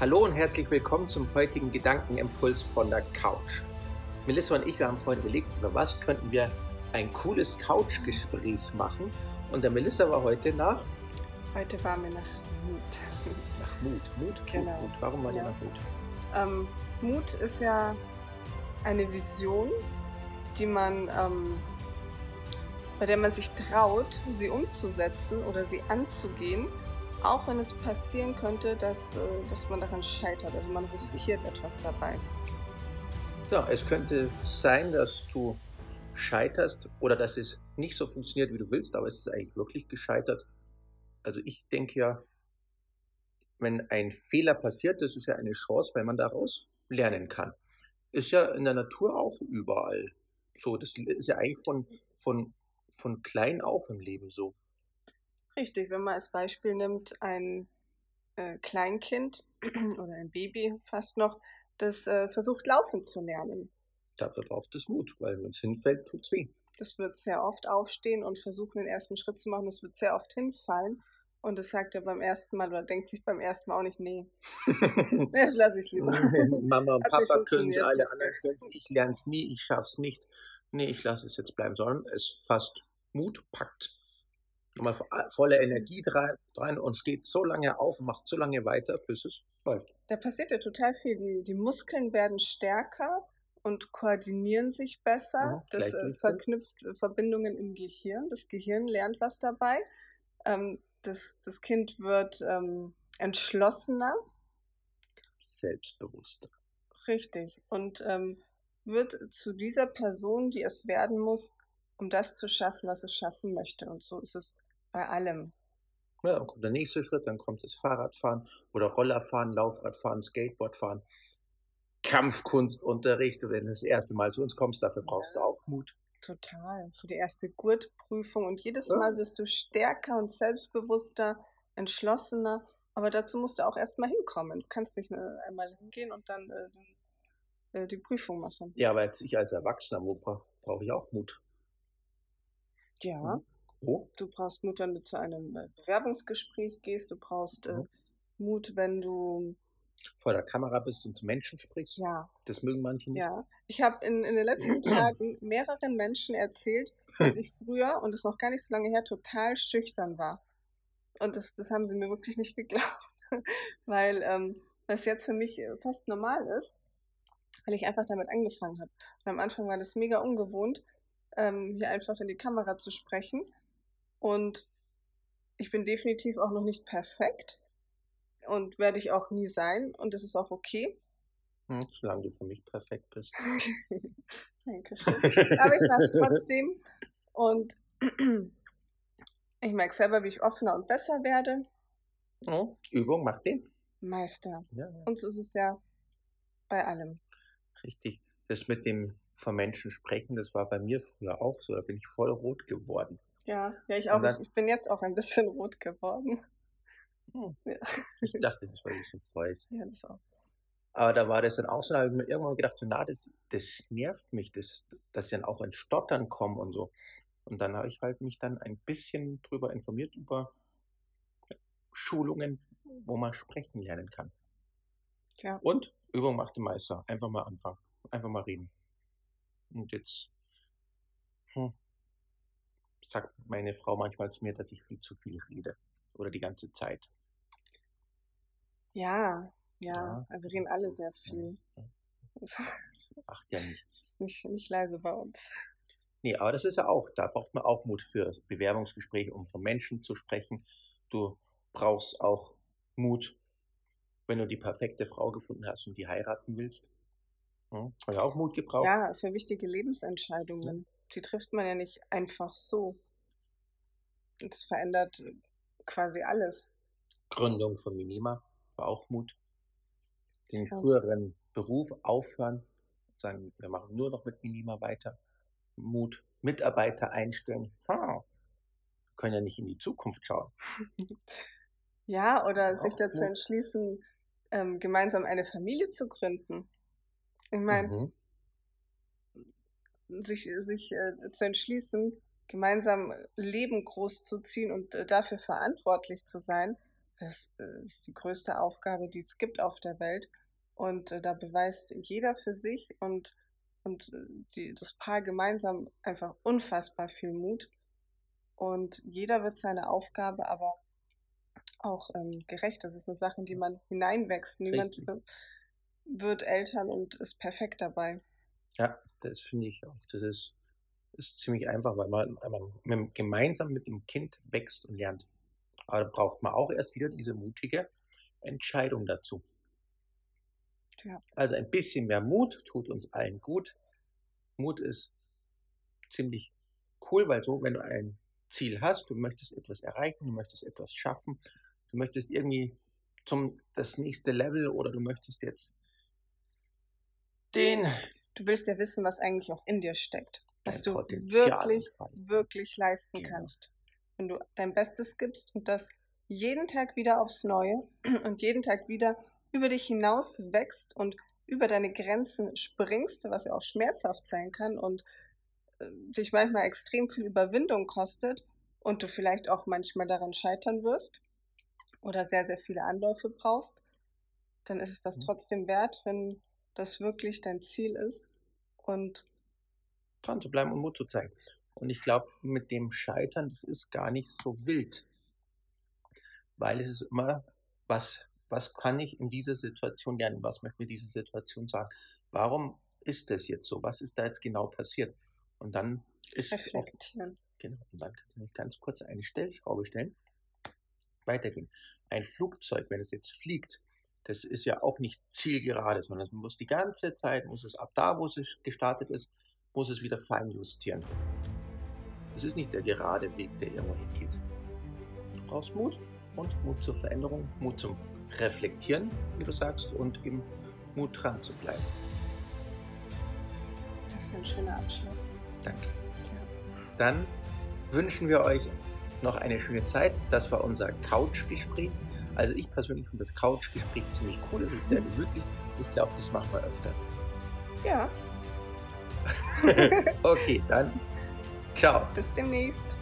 Hallo und herzlich willkommen zum heutigen Gedankenimpuls von der Couch. Melissa und ich, wir haben vorhin überlegt, über was könnten wir ein cooles Couchgespräch machen. Und der Melissa war heute nach? Heute waren wir nach Mut. Nach Mut. Mut? Genau. Mut. Warum war Ja. ihr nach Mut? Ähm, Mut ist ja eine Vision, die man, ähm, bei der man sich traut, sie umzusetzen oder sie anzugehen, auch wenn es passieren könnte, dass, äh, dass man daran scheitert. Also man riskiert etwas dabei. Ja, es könnte sein, dass du scheiterst oder dass es nicht so funktioniert, wie du willst, aber es ist eigentlich wirklich gescheitert. Also ich denke ja, wenn ein Fehler passiert, das ist ja eine Chance, weil man daraus lernen kann. Ist ja in der Natur auch überall so. Das ist ja eigentlich von, von, von klein auf im Leben so. Richtig, wenn man als Beispiel nimmt, ein äh, Kleinkind oder ein Baby fast noch, das äh, versucht laufen zu lernen. Dafür braucht es Mut, weil wenn es hinfällt, tut es weh. Das wird sehr oft aufstehen und versuchen, den ersten Schritt zu machen. Das wird sehr oft hinfallen. Und das sagt er beim ersten Mal oder denkt sich beim ersten Mal auch nicht, nee, das lasse ich lieber. Mama und Papa können es, funktioniert. alle anderen können es. Ich lerne es nie, ich schaffe es nicht. Nee, ich lasse es jetzt bleiben, sondern es fasst Mut, packt mal vo- volle Energie dran und steht so lange auf und macht so lange weiter, bis es läuft. Da passiert ja total viel. Die, die Muskeln werden stärker und koordinieren sich besser. Ja, das äh, verknüpft äh, Verbindungen im Gehirn. Das Gehirn lernt was dabei. Ähm, das, das Kind wird ähm, entschlossener, Selbstbewusster. richtig, und ähm, wird zu dieser Person, die es werden muss, um das zu schaffen, was es schaffen möchte. Und so ist es bei allem. Ja, dann kommt der nächste Schritt, dann kommt das Fahrradfahren oder Rollerfahren, Laufradfahren, Skateboardfahren, Kampfkunstunterricht. Wenn du das erste Mal zu uns kommst, dafür brauchst du auch Mut. Total. Für die erste Gurtprüfung. Und jedes Ja. Mal wirst du stärker und selbstbewusster, entschlossener. Aber dazu musst du auch erstmal hinkommen. Du kannst nicht nur einmal hingehen und dann äh, den, äh, die Prüfung machen. Ja, aber jetzt ich als Erwachsener, brauche ich auch Mut? Ja. Mhm. Oh, Du brauchst Mut, wenn du zu einem äh, Bewerbungsgespräch gehst. Du brauchst äh, Mhm. Mut, wenn du. vor der Kamera bist und zu Menschen sprichst. Ja, Das mögen manche nicht. ja. Ich habe in, in den letzten Tagen mehreren Menschen erzählt, dass ich früher, und das ist noch gar nicht so lange her, total schüchtern war. Und das, das haben sie mir wirklich nicht geglaubt, weil ähm, das jetzt für mich äh, fast normal ist, weil ich einfach damit angefangen habe. Und am Anfang war das mega ungewohnt, ähm, hier einfach in die Kamera zu sprechen. Und ich bin definitiv auch noch nicht perfekt und werde ich auch nie sein. Und das ist auch okay. Hm, solange du für mich perfekt bist. Dankeschön. Aber ich es trotzdem. Und ich merke selber, wie ich offener und besser werde. Oh, Übung macht den. Meister. Ja, ja. Und so ist es ja bei allem. Richtig. Das mit dem von Menschen sprechen, das war bei mir früher auch so. Da bin ich voll rot geworden. Ja, ja, ich auch. dann- Ich bin jetzt auch ein bisschen rot geworden. Hm. Ja. Ich dachte, das war ein bisschen freust. ja, das auch. Aber da war das dann auch so, da habe ich mir irgendwann gedacht, so, na, das, das nervt mich, das, dass ich dann auch ins Stottern komme und so. Und dann habe ich halt mich dann ein bisschen drüber informiert, über Schulungen, wo man sprechen lernen kann. Ja. Und Übung macht den Meister. Einfach mal anfangen. Einfach mal reden. Und jetzt hm, sagt meine Frau manchmal zu mir, dass ich viel zu viel rede. Oder die ganze Zeit. Ja, ja, Ja. wir reden alle sehr viel. Macht ja nichts. ist nicht, nicht leise bei uns. Nee, aber das ist ja auch, da braucht man auch Mut für Bewerbungsgespräche, um von Menschen zu sprechen. Du brauchst auch Mut, wenn du die perfekte Frau gefunden hast und die heiraten willst. Hm? Ich auch Mut gebraucht. Ja, für wichtige Lebensentscheidungen. Die trifft man ja nicht einfach so. Das verändert quasi alles. Gründung von Minima war auch Mut. Den Ja. früheren Beruf aufhören, sagen, wir machen nur noch mit Minima weiter. Mut, Mitarbeiter einstellen. Ha, wir können ja nicht in die Zukunft schauen. Ja, oder sich dazu Mut. entschließen, ähm, gemeinsam eine Familie zu gründen. Ich meine, Mhm. Sich, sich äh, zu entschließen, gemeinsam Leben großzuziehen und äh, dafür verantwortlich zu sein, das äh, ist die größte Aufgabe, die es gibt auf der Welt. Und äh, da beweist jeder für sich und, und äh, die, das Paar gemeinsam einfach unfassbar viel Mut. Und jeder wird seine Aufgabe aber auch ähm, gerecht. Das ist eine Sache, in die man hineinwächst. Niemand Richtig. wird Eltern und ist perfekt dabei. Ja, das finde ich auch. Das ist, ist ziemlich einfach, weil man, weil man gemeinsam mit dem Kind wächst und lernt. Aber da braucht man auch erst wieder diese mutige Entscheidung dazu. Ja. Also ein bisschen mehr Mut tut uns allen gut. Mut ist ziemlich cool, weil so, wenn du ein Ziel hast, du möchtest etwas erreichen, du möchtest etwas schaffen, du möchtest irgendwie zum das nächste Level oder du möchtest jetzt den. Du willst ja wissen, was eigentlich auch in dir steckt, was du wirklich, wirklich leisten genau. kannst. Wenn du dein Bestes gibst und das jeden Tag wieder aufs Neue und jeden Tag wieder über dich hinaus wächst und über deine Grenzen springst, was ja auch schmerzhaft sein kann und äh, dich manchmal extrem viel Überwindung kostet und du vielleicht auch manchmal daran scheitern wirst oder sehr, sehr viele Anläufe brauchst, dann ist es das mhm. trotzdem wert, wenn das wirklich dein Ziel ist und dran zu bleiben und Mut zu zeigen. Und ich glaube, mit dem Scheitern, das ist gar nicht so wild, weil es ist immer, was was kann ich in dieser Situation lernen? Was möchte mir diese Situation sagen? Warum ist das jetzt so? Was ist da jetzt genau passiert? Und dann ist Reflektieren. genau, und dann kann ich ganz kurz eine Stellschraube stellen. Weitergehen. Ein Flugzeug, wenn es jetzt fliegt, das ist ja auch nicht zielgerade, sondern es muss die ganze Zeit, muss es ab da, wo es gestartet ist, muss es wieder fein justieren. Es ist nicht der gerade Weg, der irgendwo hingeht. Du brauchst Mut und Mut zur Veränderung, Mut zum reflektieren, wie du sagst, und im Mut dran zu bleiben. Das ist ein schöner Abschluss. Danke. Ja. Dann wünschen wir euch noch eine schöne Zeit. Das war unser Couchgespräch. Also ich persönlich finde das Couchgespräch ziemlich cool. Es ist sehr gemütlich. Ich glaube, das machen wir öfters. Ja. okay, dann ciao. Bis demnächst.